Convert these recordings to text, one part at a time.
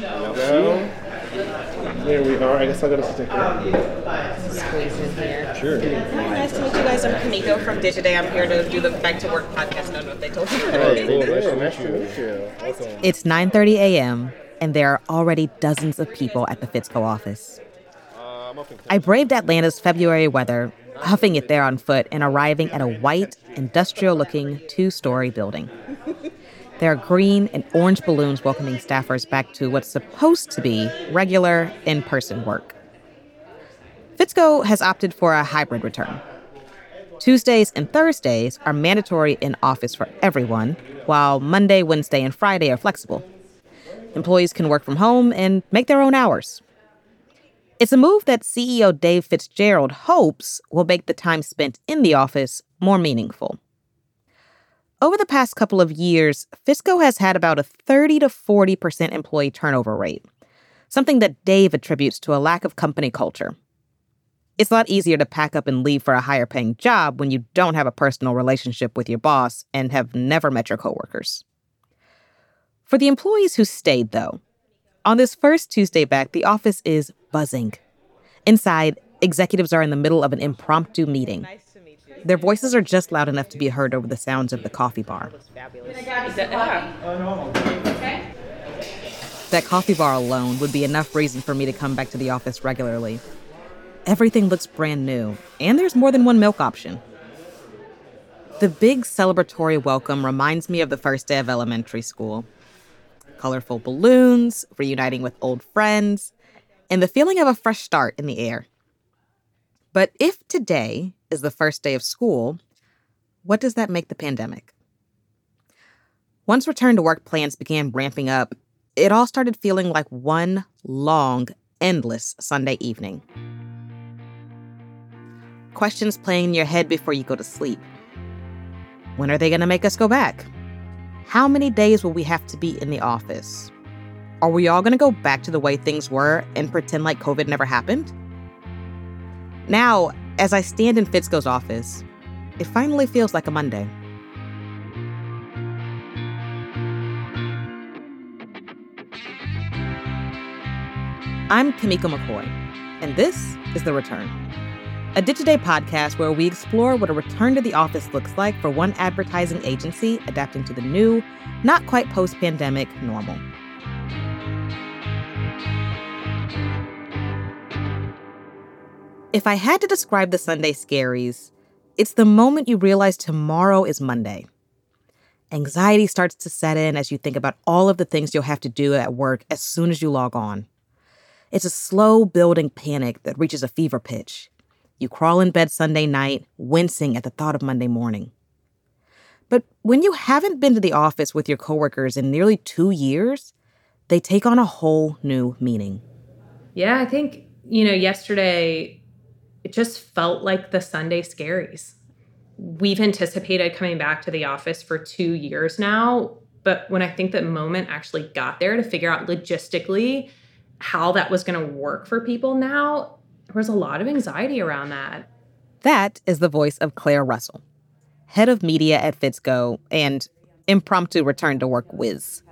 No. There we are. I guess I'll go to sticker. Squeeze in here. Sure. Hi, nice to meet you guys. I'm Kimeko from Digiday. I'm here to do the Back to Work podcast. I don't know if they told you. Oh, hey, cool. Nice to meet you. Nice to meet you. Welcome. It's 9:30 a.m. and there are already dozens of people at the Fitzco office. I'm up in I braved Atlanta's February weather, huffing it there on foot and arriving at a white, industrial-looking two-story building. There are green and orange balloons welcoming staffers back to what's supposed to be regular in-person work. Fitzco has opted for a hybrid return. Tuesdays and Thursdays are mandatory in office for everyone, while Monday, Wednesday, and Friday are flexible. Employees can work from home and make their own hours. It's a move that CEO Dave Fitzgerald hopes will make the time spent in the office more meaningful. Over the past couple of years, Fitzco has had about a 30 to 40% employee turnover rate, something that Dave attributes to a lack of company culture. It's a lot easier to pack up and leave for a higher paying job when you don't have a personal relationship with your boss and have never met your coworkers. For the employees who stayed, though, on this first Tuesday back, the office is buzzing. Inside, executives are in the middle of an impromptu meeting. Their voices are just loud enough to be heard over the sounds of the coffee bar. That coffee bar alone would be enough reason for me to come back to the office regularly. Everything looks brand new, and there's more than one milk option. The big celebratory welcome reminds me of the first day of elementary school. Colorful balloons, reuniting with old friends, and the feeling of a fresh start in the air. But if today is the first day of school, what does that make the pandemic? Once return to work plans began ramping up, it all started feeling like one long, endless Sunday evening. Questions playing in your head before you go to sleep. When are they going to make us go back? How many days will we have to be in the office? Are we all going to go back to the way things were and pretend like COVID never happened? Now, as I stand in Fitzco's office, it finally feels like a Monday. I'm Kimeko McCoy, and this is The Return, a Digiday podcast where we explore what a return to the office looks like for one advertising agency adapting to the new, not quite post pandemic normal. If I had to describe the Sunday scaries, it's the moment you realize tomorrow is Monday. Anxiety starts to set in as you think about all of the things you'll have to do at work as soon as you log on. It's a slow building panic that reaches a fever pitch. You crawl in bed Sunday night, wincing at the thought of Monday morning. But when you haven't been to the office with your coworkers in nearly two years, they take on a whole new meaning. Yeah, I think, you know, yesterday it just felt like the Sunday scaries. We've anticipated coming back to the office for two years now, but when I think that moment actually got there to figure out logistically how that was going to work for people now, there was a lot of anxiety around that. That is the voice of Claire Russell, head of media at Fitzco and impromptu return to work whiz.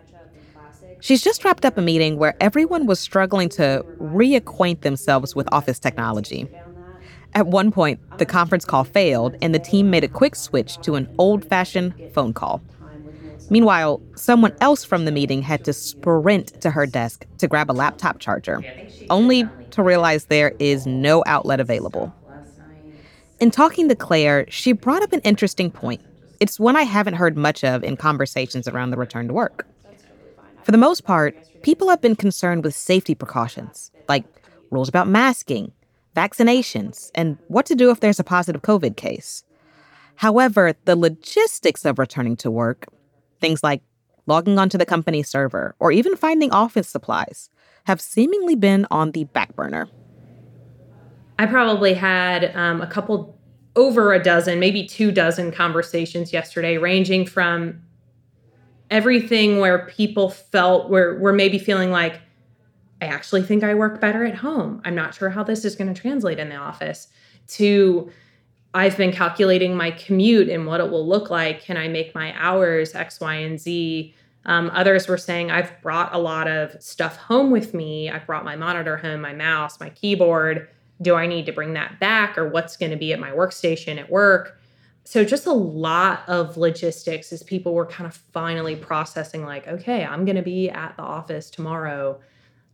She's just wrapped up a meeting where everyone was struggling to reacquaint themselves with office technology. At one point, the conference call failed and the team made a quick switch to an old fashioned phone call. Meanwhile, someone else from the meeting had to sprint to her desk to grab a laptop charger, only to realize there is no outlet available. In talking to Claire, she brought up an interesting point. It's one I haven't heard much of in conversations around the return to work. For the most part, people have been concerned with safety precautions, like rules about masking, vaccinations, and what to do if there's a positive COVID case. However, the logistics of returning to work, things like logging onto the company server or even finding office supplies, have seemingly been on the back burner. I probably had um, a couple, over a dozen, maybe two dozen conversations yesterday, ranging from everything where people felt, were, were maybe feeling like, I actually think I work better at home. I'm not sure how this is going to translate in the office, to I've been calculating my commute and what it will look like. Can I make my hours X, Y, and Z Um, others were saying, I've brought a lot of stuff home with me. I've brought my monitor home, my mouse, my keyboard. Do I need to bring that back or what's going to be at my workstation at work? So, just a lot of logistics as people were kind of finally processing, like, okay, I'm going to be at the office tomorrow.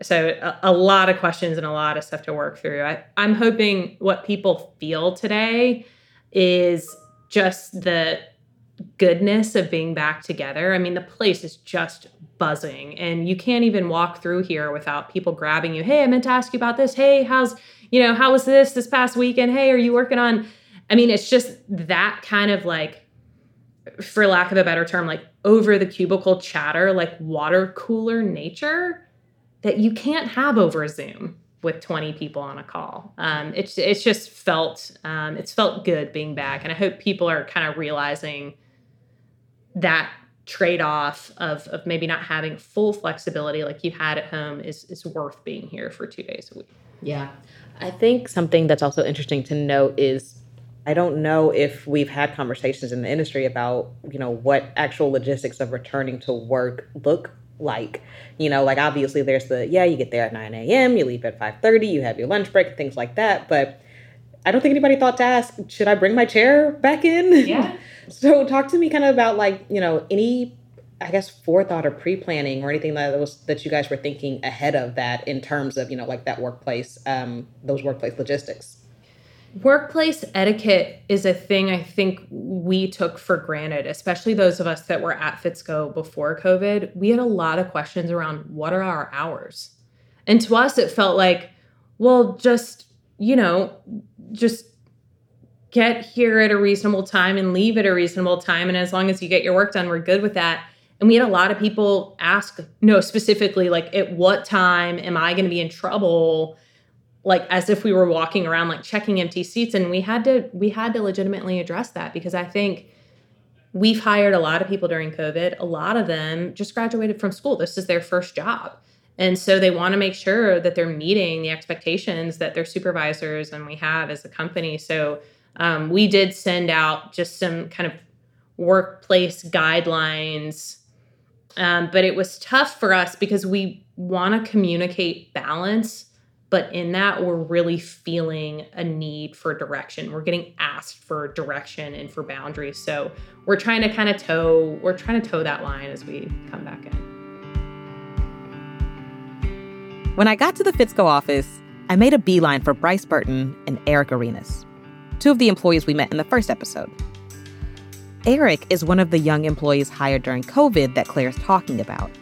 So, a, a, lot of questions and a lot of stuff to work through. I, I'm hoping what people feel today is just the goodness of being back together. I mean, the place is just buzzing and you can't even walk through here without people grabbing you. Hey, I meant to ask you about this. Hey, how's, you know, how was this this past weekend? Hey, are you working on I mean, it's just that kind of like for lack of a better term, like over the cubicle chatter, like water cooler nature that you can't have over Zoom with 20 people on a call. Um, it's it's just felt um, it's felt good being back, and I hope people are kind of realizing that trade-off of of maybe not having full flexibility like you had at home is is worth being here for two days a week. Yeah, I think something that's also interesting to note is I don't know if we've had conversations in the industry about you know what actual logistics of returning to work look like you know like obviously there's the yeah you get there at 9 a.m you leave at 5.30 you have your lunch break things like that but i don't think anybody thought to ask should i bring my chair back in? Yeah. So talk to me kind of about like you know any i guess forethought or pre-planning or anything that was that you guys were thinking ahead of that in terms of you know like that workplace um those workplace logistics Workplace etiquette is a thing I think we took for granted, especially those of us that were at Fitzco before COVID. We had a lot of questions around what are our hours? And to us, it felt like, well, just, you know, just get here at a reasonable time and leave at a reasonable time. And as long as you get your work done, we're good with that. And we had a lot of people ask, no, specifically, like, at what time am I going to be in trouble? Like as if we were walking around like checking empty seats and we had to we had to legitimately address that because i think we've hired a lot of people during covid. A lot of them just graduated from school. This is their first job. And so they want to make sure that they're meeting the expectations that their supervisors and we have as a company. So um, we did send out just some kind of workplace guidelines um, but it was tough for us because we want to communicate balance but in that we're really feeling a need for direction. We're getting asked for direction and for boundaries. So we're trying to kind of toe we're trying to toe that line as we come back in. When i got to the fitzco office i made a beeline for bryce burton and eric arenas two of the employees we met in the first episode. Eric is one of the young employees hired during covid that claire's talking about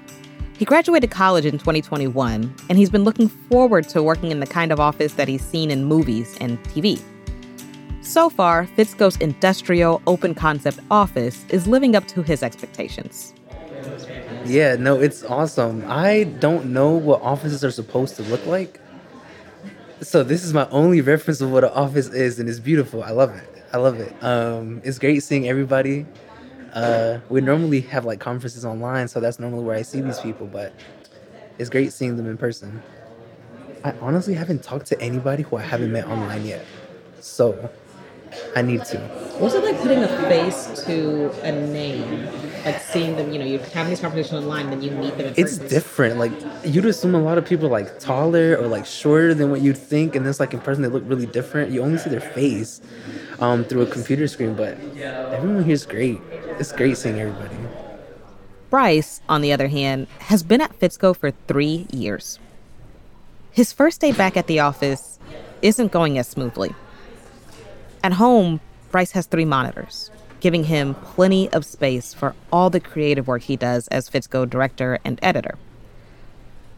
he graduated college in 2021, and he's been looking forward to working in the kind of office that he's seen in movies and TV. So far, Fitzco's industrial, open concept office is living up to his expectations. Yeah, no, it's awesome. I don't know what offices are supposed to look like. So this is my only reference of what an office is, and it's beautiful. I love it. I love it. Um, it's great seeing everybody. Uh, we normally have like conferences online, so that's normally where I see these people. But it's great seeing them in person. I honestly haven't talked to anybody who I haven't met online yet, so I need to. What's it like putting a face to a name? Like seeing them, you know, you're having these conversations online, then you meet them. In it's different. Like you'd assume a lot of people are like taller or like shorter than what you'd think, and then it's like in person they look really different. You only see their face um, through a computer screen, but everyone here is great. It's great seeing everybody. Bryce, on the other hand, has been at Fitzco for three years. His first day back at the office isn't going as smoothly. At home, Bryce has three monitors, giving him plenty of space for all the creative work he does as Fitzco director and editor.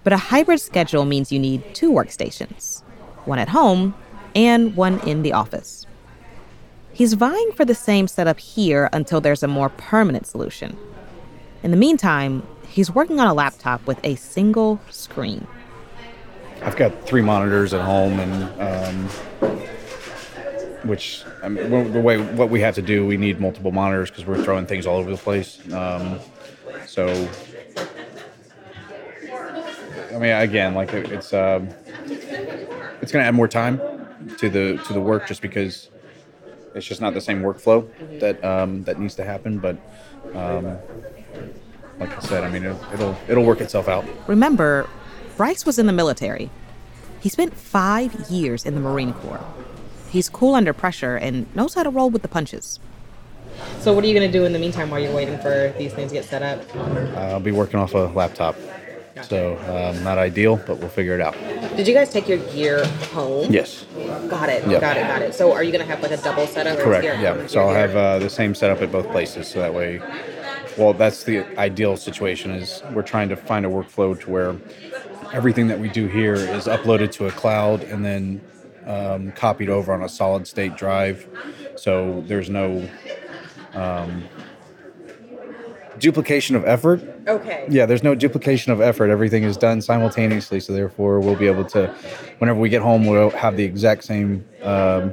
But a hybrid schedule means you need two workstations one at home and one in the office. He's vying for the same setup here until there's a more permanent solution. In the meantime, he's working on a laptop with a single screen. I've got three monitors at home, and um, which I mean, the way what we have to do, we need multiple monitors because we're throwing things all over the place. Um, so, I mean, again, like it's um, it's going to add more time to the to the work just because it's just not the same workflow that um, that needs to happen. But um, like I said, I mean, it'll it'll, it'll work itself out. Remember, Bryce was in the military. He spent five years in the Marine Corps. He's cool under pressure and knows how to roll with the punches. So what are you going to do in the meantime while you're waiting for these things to get set up? I'll be working off a laptop, so um, not ideal, but we'll figure it out. Did you guys take your gear home? Yes, Got it. Yep. Got it. Got it. So are you going to have like a double setup? correct. your- Yeah, so I'll have uh, the same setup at both places, so that way. Well, that's the ideal situation. Is we're trying to find a workflow to where everything that we do here is uploaded to a cloud and then um, copied over on a solid state drive. So there's no um, duplication of effort. Okay. Yeah, there's no duplication of effort. Everything is done simultaneously. So therefore, we'll be able to, whenever we get home, we'll have the exact same um,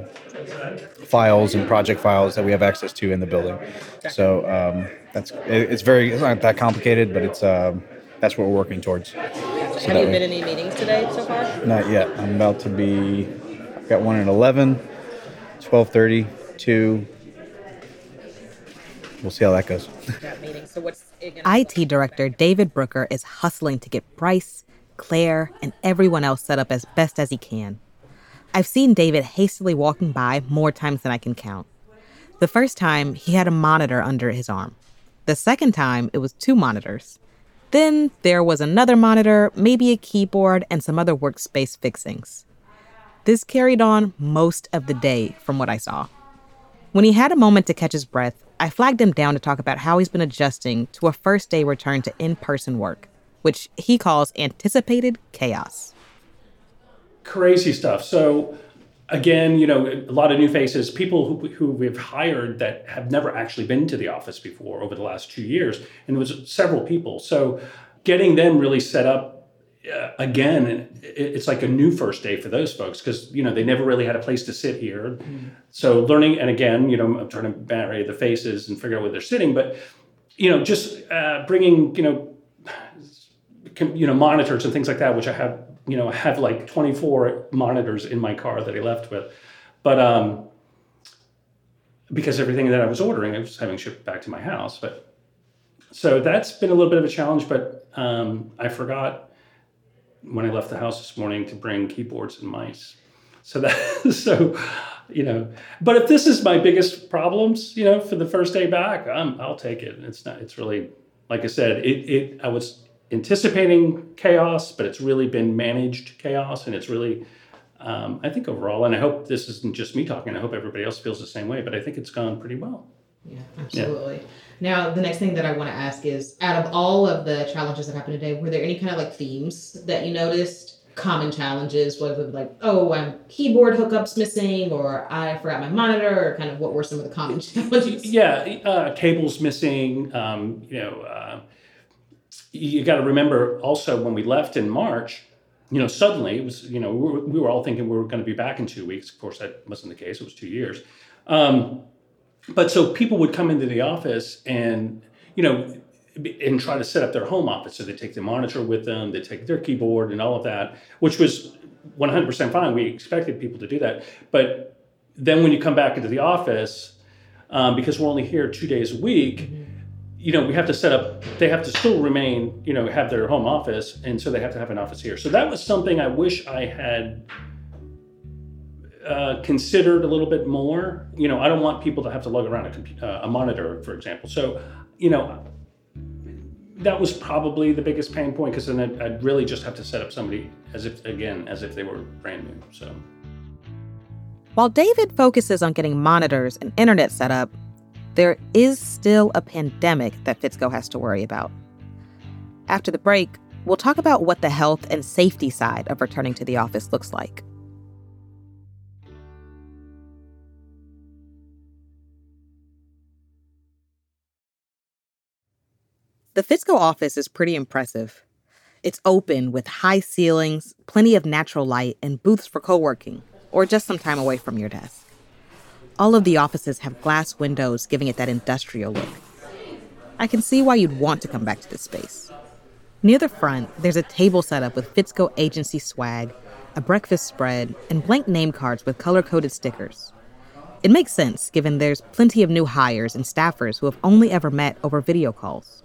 files and project files that we have access to in the building. So um, that's it, it's very it's not that complicated, but it's um, that's what we're working towards. Have you way- been in any meetings today so far? Not yet. I'm about to be. I've got one at 11, 12:30, 2. We'll see how that goes. That meeting. So what's it director David Brooker is hustling to get Bryce, Claire, and everyone else set up as best as he can. I've seen David hastily walking by more times than I can count. The first time, he had a monitor under his arm. The second time, it was two monitors. Then there was another monitor, maybe a keyboard, and some other workspace fixings. This carried on most of the day from what I saw. When he had a moment to catch his breath, I flagged him down to talk about how he's been adjusting to a first day return to in person work, which he calls anticipated chaos. crazy stuff. So again, you know, a lot of new faces, people who, who we've hired that have never actually been to the office before over the last two years, and it was several people. So getting them really set up again, it, it's like a new first day for those folks because you know they never really had a place to sit here. So learning, and again, you know, I'm trying to marry the faces and figure out where they're sitting, but you know, just uh, bringing, you know, you know monitors and things like that which i have you know I have like 24 monitors in my car that i left with. But um because everything that i was ordering i was having shipped back to my house but so that's been a little bit of a challenge but um i forgot when i left the house this morning to bring keyboards and mice. So that so you know but if this is my biggest problems you know for the first day back um, i'll take it. It's not it's really like i said it, it i was anticipating chaos but it's really been managed chaos and it's really um, i think overall and i hope this isn't just me talking i hope everybody else feels the same way but i think it's gone pretty well. Yeah, absolutely. Now, the next thing that I want to ask is out of all of the challenges that happened today, were there any kind of like themes that you noticed? Common challenges, whether like, oh, I'm keyboard hookups missing, or I forgot my monitor, or kind of what were some of the common challenges? yeah uh, cables missing um, you know uh, you got to remember also when we left in march you know suddenly it was you know we were, we were all thinking we were going to be back in two weeks of course that wasn't the case it was two years um, but so people would come into the office and you know and try to set up their home office. So they take the monitor with them they take their keyboard and all of that which was 100% fine. We expected people to do that. But then when you come back into the office um, because we're only here two days a week you know we have to set up they have to still remain you know have their home office. And so they have to have an office here. So that was something i wish i had uh, considered a little bit more you know i don't want people to have to lug around a, compu- uh, a monitor for example so you know that was probably the biggest pain point because then I'd, I'd really just have to set up somebody as if again as if they were brand new so While David focuses on getting monitors and internet set up, there is still a pandemic that Fitzco has to worry about. After the break, we'll talk about what the health and safety side of returning to the office looks like. The Fitzco office is pretty impressive. It's open with high ceilings, plenty of natural light, and booths for co working, or just some time away from your desk. All of the offices have glass windows giving it that industrial look. I can see why you'd want to come back to this space. Near the front, there's a table set up with Fitzco agency swag, a breakfast spread, and blank name cards with color coded stickers. It makes sense given there's plenty of new hires and staffers who have only ever met over video calls.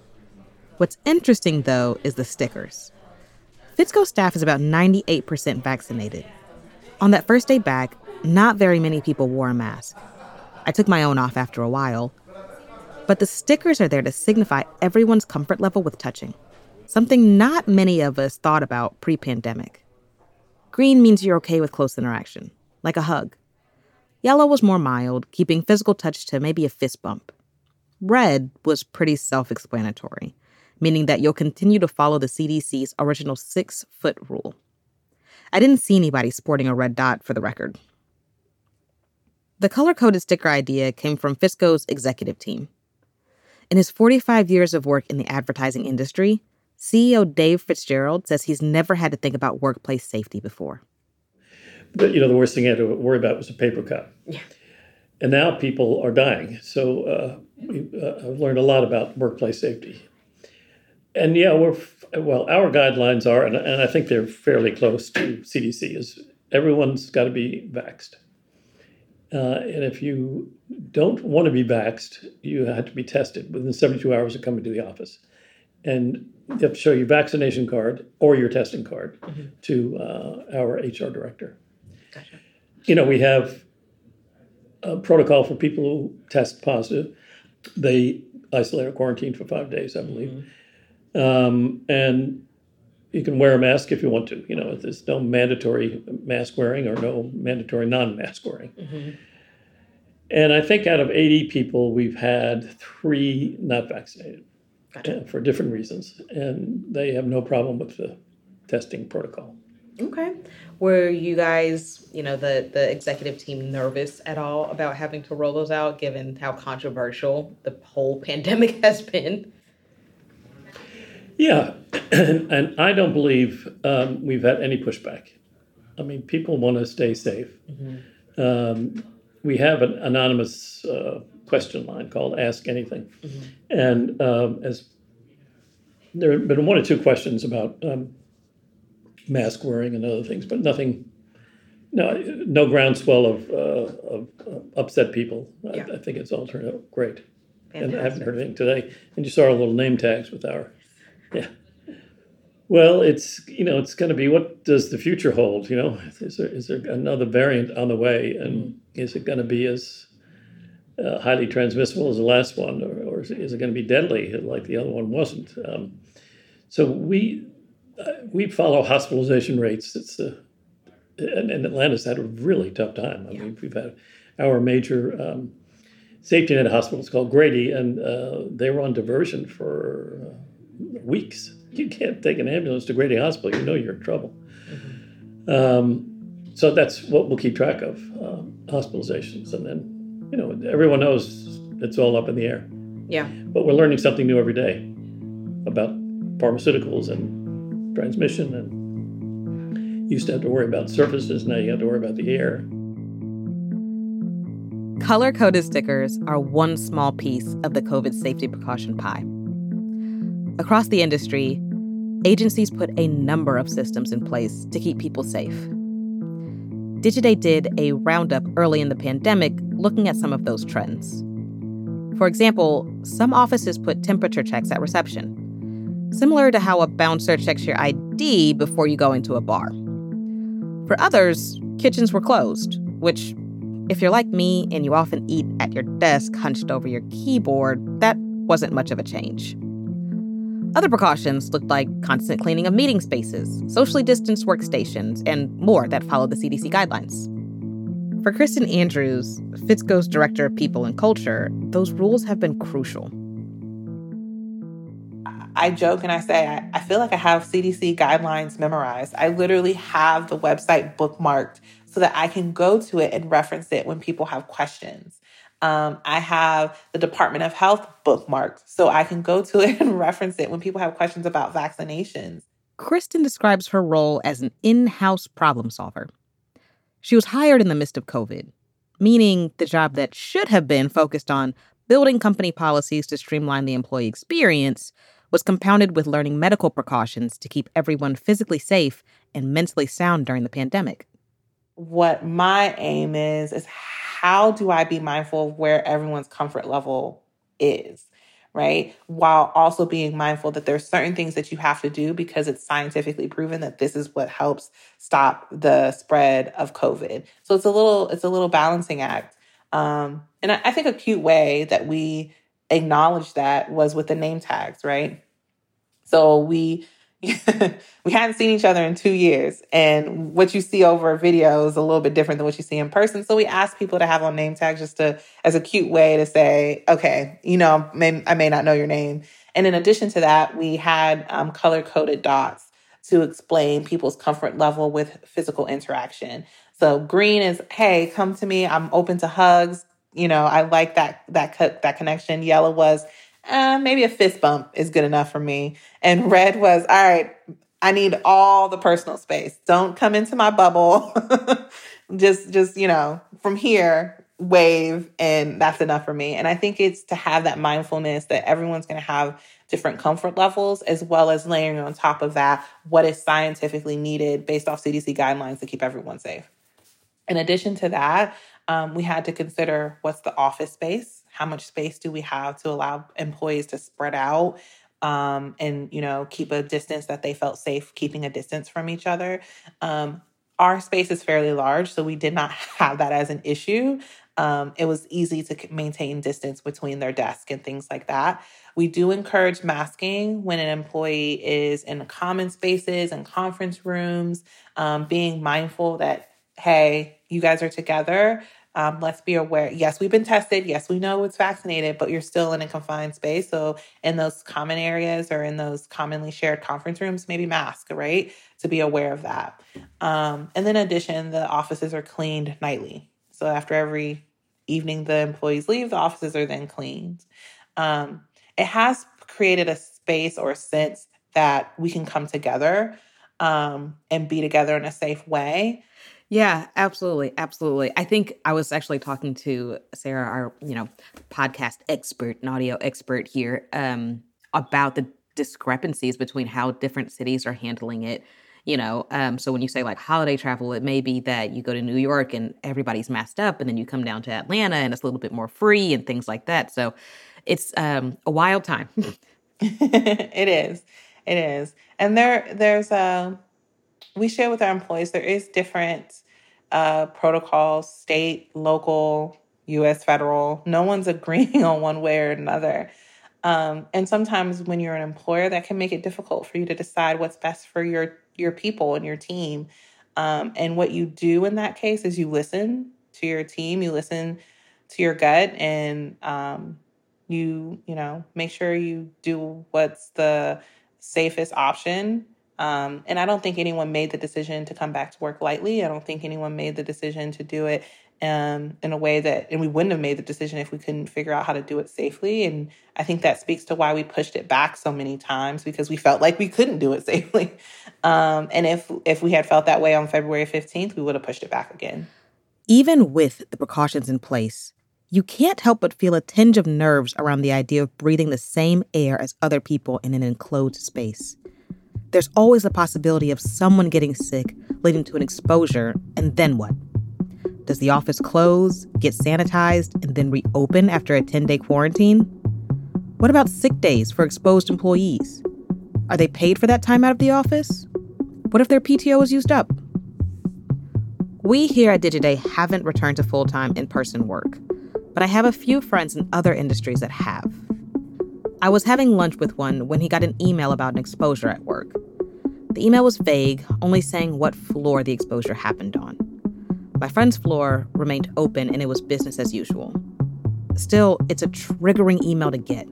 What's interesting, though, is the stickers. Fitzco staff is about 98% vaccinated. On that first day back, not very many people wore a mask. I took my own off after a while. But the stickers are there to signify everyone's comfort level with touching, something not many of us thought about pre pandemic. Green means you're okay with close interaction, like a hug. Yellow was more mild, keeping physical touch to maybe a fist bump. Red was pretty self explanatory, meaning that you'll continue to follow the CDC's original six foot rule. I didn't see anybody sporting a red dot for the record. The color coded sticker idea came from Fitzco's executive team. In his 45 years of work in the advertising industry, CEO Dave Fitzgerald says he's never had to think about workplace safety before. But, you know, the worst thing I had to worry about was a paper cut. Yeah. And now people are dying. So uh, uh, I've learned a lot about workplace safety. And yeah, we're, well, our guidelines are, and, and I think they're fairly close to CDC, is everyone's got to be vaxed, Uh, and if you don't want to be vaxed, you have to be tested within 72 hours of coming to the office. And you have to show your vaccination card or your testing card mm-hmm. to uh, our HR director. Gotcha. You know, we have a protocol for people who test positive. They isolate or quarantine for five days, I believe. Mm-hmm. Um, and you can wear a mask if you want to. You know, there's no mandatory mask wearing or no mandatory non-mask wearing. Mm-hmm. And I think out of 80 people, we've had three not vaccinated gotcha. for different reasons, and they have no problem with the testing protocol. Okay. Were you guys, you know, the the executive team nervous at all about having to roll those out, given how controversial the whole pandemic has been? Yeah, and, and I don't believe um, we've had any pushback. I mean, people want to stay safe. Mm-hmm. Um, we have an anonymous uh, question line called Ask Anything, mm-hmm. and um, as there have been one or two questions about um, mask wearing and other things, but nothing. No, no groundswell of, uh, of uh, upset people. Yeah. I, I, think it's all turned out great. Fantastic. And I haven't heard anything today. And you saw our little name tags with our yeah. Well, it's you know it's going to be what does the future hold? You know, is there is there another variant on the way, and mm-hmm. is it going to be as uh, highly transmissible as the last one, or, or is, it, is it going to be deadly like the other one wasn't? Um, so we uh, we follow hospitalization rates. It's uh, and, and, Atlanta's had a really tough time. I yeah. mean, we've had our major um, safety net hospital is called Grady, and uh, they were on diversion for uh, weeks. You can't take an ambulance to Grady Hospital. You know you're in trouble. Mm-hmm. Um, so that's what we'll keep track of um, hospitalizations. And then, you know, everyone knows it's all up in the air. Yeah. But we're learning something new every day about pharmaceuticals and transmission. And used to have to worry about surfaces. Now you have to worry about the air. Color coded stickers are one small piece of the COVID safety precaution pie. Across the industry, agencies put a number of systems in place to keep people safe. Digiday did a roundup early in the pandemic looking at some of those trends. For example, some offices put temperature checks at reception, similar to how a bouncer checks your ID before you go into a bar. For others, kitchens were closed, which, if you're like me and you often eat at your desk hunched over your keyboard, that wasn't much of a change. Other precautions looked like constant cleaning of meeting spaces, socially distanced workstations, and more that followed the CDC guidelines. For Kristen Andrews, Fitzco's director of people and culture, those rules have been crucial. I joke and I say, I, feel like I have CDC guidelines memorized. I literally have the website bookmarked so that I can go to it and reference it when people have questions. Um, I have the Department of Health bookmarked so I can go to it and reference it when people have questions about vaccinations. Kristen describes her role as an in house problem solver. She was hired in the midst of COVID, meaning the job that should have been focused on building company policies to streamline the employee experience was compounded with learning medical precautions to keep everyone physically safe and mentally sound during the pandemic. What my aim is, is how do I be mindful of where everyone's comfort level is? right? While also being mindful that there's certain things that you have to do because it's scientifically proven that this is what helps stop the spread of COVID. So it's a little it's a little balancing act. Um, and I, I think a cute way that we acknowledged that was with the name tags, right? So we we hadn't seen each other in two years. And what you see over a video is a little bit different than what you see in person. So we asked people to have on name tags just to, as a cute way to say, okay, you know, may, I may not know your name. And in addition to that, we had um, color coded dots to explain people's comfort level with physical interaction. So green is, hey, come to me. I'm open to hugs. You know, I like that that that connection. Yellow was, uh, maybe a fist bump is good enough for me. And red was, all right, I need all the personal space. Don't come into my bubble. just, just, you know, from here, wave, and that's enough for me. And I think it's to have that mindfulness that everyone's going to have different comfort levels, as well as layering on top of that what is scientifically needed based off CDC guidelines to keep everyone safe. In addition to that, um, we had to consider what's the office space how much space do we have to allow employees to spread out um, and you know keep a distance that they felt safe keeping a distance from each other? Um, our space is fairly large so we did not have that as an issue. Um, it was easy to maintain distance between their desk and things like that. We do encourage masking when an employee is in common spaces and conference rooms um, being mindful that hey you guys are together um, let's be aware. Yes, we've been tested. Yes, we know it's vaccinated, but you're still in a confined space. So, in those common areas or in those commonly shared conference rooms, maybe mask, right? To be aware of that. Um, and then, in addition, the offices are cleaned nightly. So, after every evening the employees leave, the offices are then cleaned. Um, it has created a space or a sense that we can come together um, and be together in a safe way. Yeah, absolutely, absolutely. I think I was actually talking to Sarah, our you know podcast expert, an audio expert here, um, about the discrepancies between how different cities are handling it. You know, um, so when you say like holiday travel, it may be that you go to New York and everybody's masked up, and then you come down to Atlanta and it's a little bit more free and things like that. So it's um, a wild time. it is, it is, and there there's a um, we share with our employees there is different uh, protocols, state, local, U.S. federal. No one's agreeing on one way or another. Um, and sometimes when you're an employer, that can make it difficult for you to decide what's best for your your people and your team. Um, and what you do in that case is you listen to your team, you listen to your gut, and um, you you know make sure you do what's the safest option um, and I don't think anyone made the decision to come back to work lightly. I don't think anyone made the decision to do it um, in a way that, and we wouldn't have made the decision if we couldn't figure out how to do it safely. And I think that speaks to why we pushed it back so many times because we felt like we couldn't do it safely. Um, and if if we had felt that way on February 15th, we would have pushed it back again. Even with the precautions in place, you can't help but feel a tinge of nerves around the idea of breathing the same air as other people in an enclosed space there's always the possibility of someone getting sick, leading to an exposure, and then what? Does the office close, get sanitized, and then reopen after a 10 day quarantine? What about sick days for exposed employees? Are they paid for that time out of the office? What if their PTO is used up? We here at Digiday haven't returned to full time in person work, but I have a few friends in other industries that have. I was having lunch with one when he got an email about an exposure at work. The email was vague, only saying what floor the exposure happened on. My friend's floor remained open and it was business as usual. Still, it's a triggering email to get.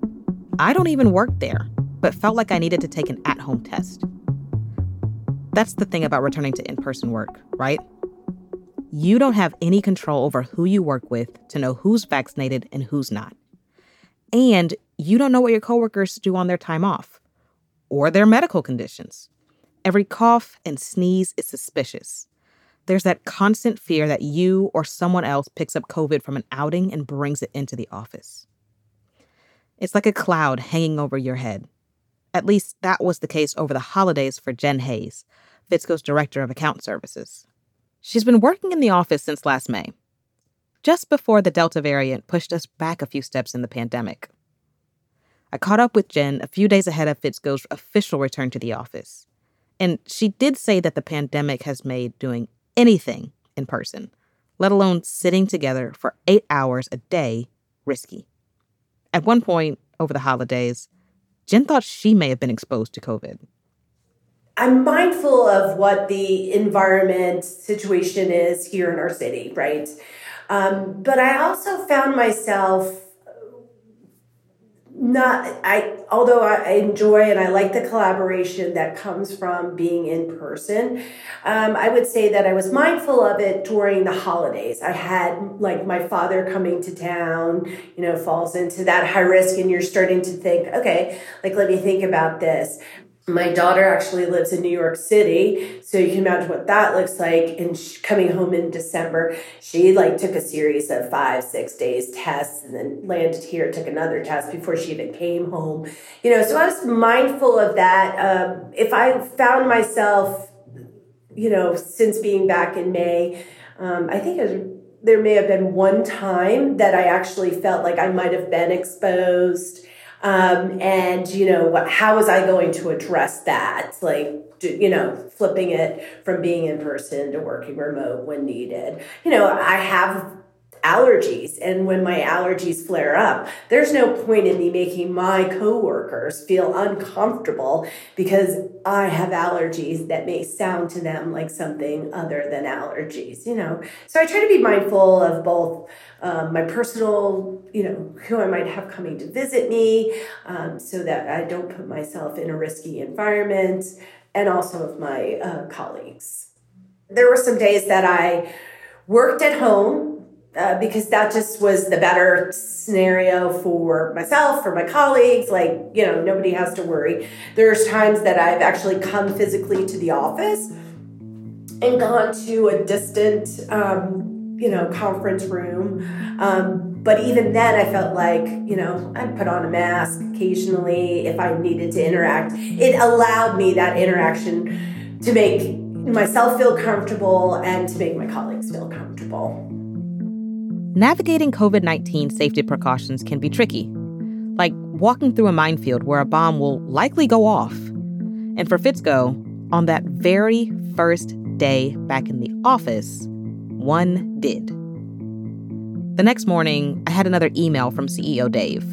I don't even work there, but felt like I needed to take an at home test. That's the thing about returning to in person work, right? You don't have any control over who you work with to know who's vaccinated and who's not. And you don't know what your coworkers do on their time off or their medical conditions. Every cough and sneeze is suspicious. There's that constant fear that you or someone else picks up COVID from an outing and brings it into the office. It's like a cloud hanging over your head. At least that was the case over the holidays for Jen Hayes, Fitzco's director of account services. She's been working in the office since last May, just before the Delta variant pushed us back a few steps in the pandemic. I caught up with Jen a few days ahead of Fitzco's official return to the office. And she did say that the pandemic has made doing anything in person, let alone sitting together for eight hours a day, risky. At one point over the holidays, Jen thought she may have been exposed to COVID. I'm mindful of what the environment situation is here in our city, right? Um, but I also found myself not i although i enjoy and i like the collaboration that comes from being in person um, i would say that i was mindful of it during the holidays. I had like my father coming to town you know falls into that high risk and you're starting to think okay like let me think about this my daughter actually lives in New York City, so you can imagine what that looks like. And coming home in December, she like took a series of five, six days tests, and then landed here, took another test before she even came home. You know, so I was mindful of that. Um, if I found myself, you know, since being back in May, um, I think it was, there may have been one time that I actually felt like I might have been exposed um, and you know what how was i going to address that? Like you know flipping it from being in person to working remote when needed. You know i have allergies. And when my allergies flare up there's no point in me making my coworkers feel uncomfortable because i have allergies that may sound to them like something other than allergies you know? So i try to be mindful of both um, my personal you know who i might have coming to visit me um, so that i don't put myself in a risky environment and also of my uh, colleagues. There were some days that i worked at home uh, because that just was the better scenario for myself, for my colleagues. Like, you know, nobody has to worry. There's times that I've actually come physically to the office and gone to a distant, um, you know, conference room. Um, but even then, I felt like, you know, I'd put on a mask occasionally if I needed to interact. It allowed me that interaction to make myself feel comfortable and to make my colleagues feel comfortable. Navigating COVID 19 safety precautions can be tricky, like walking through a minefield where a bomb will likely go off. And for Fitzco, on that very first day back in the office, one did. The next morning, I had another email from CEO Dave.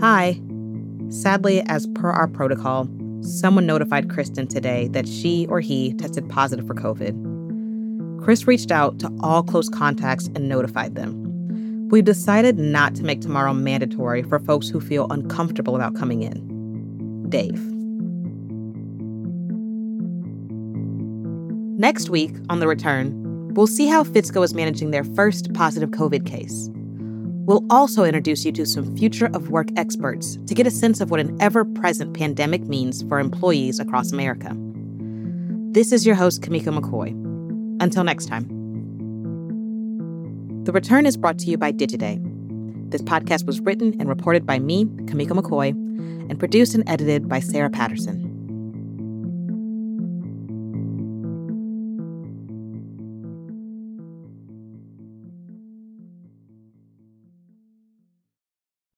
Hi. Sadly, as per our protocol, someone notified Kristen today that she or he tested positive for COVID. Chris reached out to all close contacts and notified them. We've decided not to make tomorrow mandatory for folks who feel uncomfortable about coming in. Dave. Next week, on the return, we'll see how Fitzco is managing their first positive COVID case. We'll also introduce you to some future of work experts to get a sense of what an ever present pandemic means for employees across America. This is your host, Kimeko McCoy. Until next time. The Return is brought to you by Digiday. This podcast was written and reported by me, Kimeko McCoy, and produced and edited by Sarah Patterson.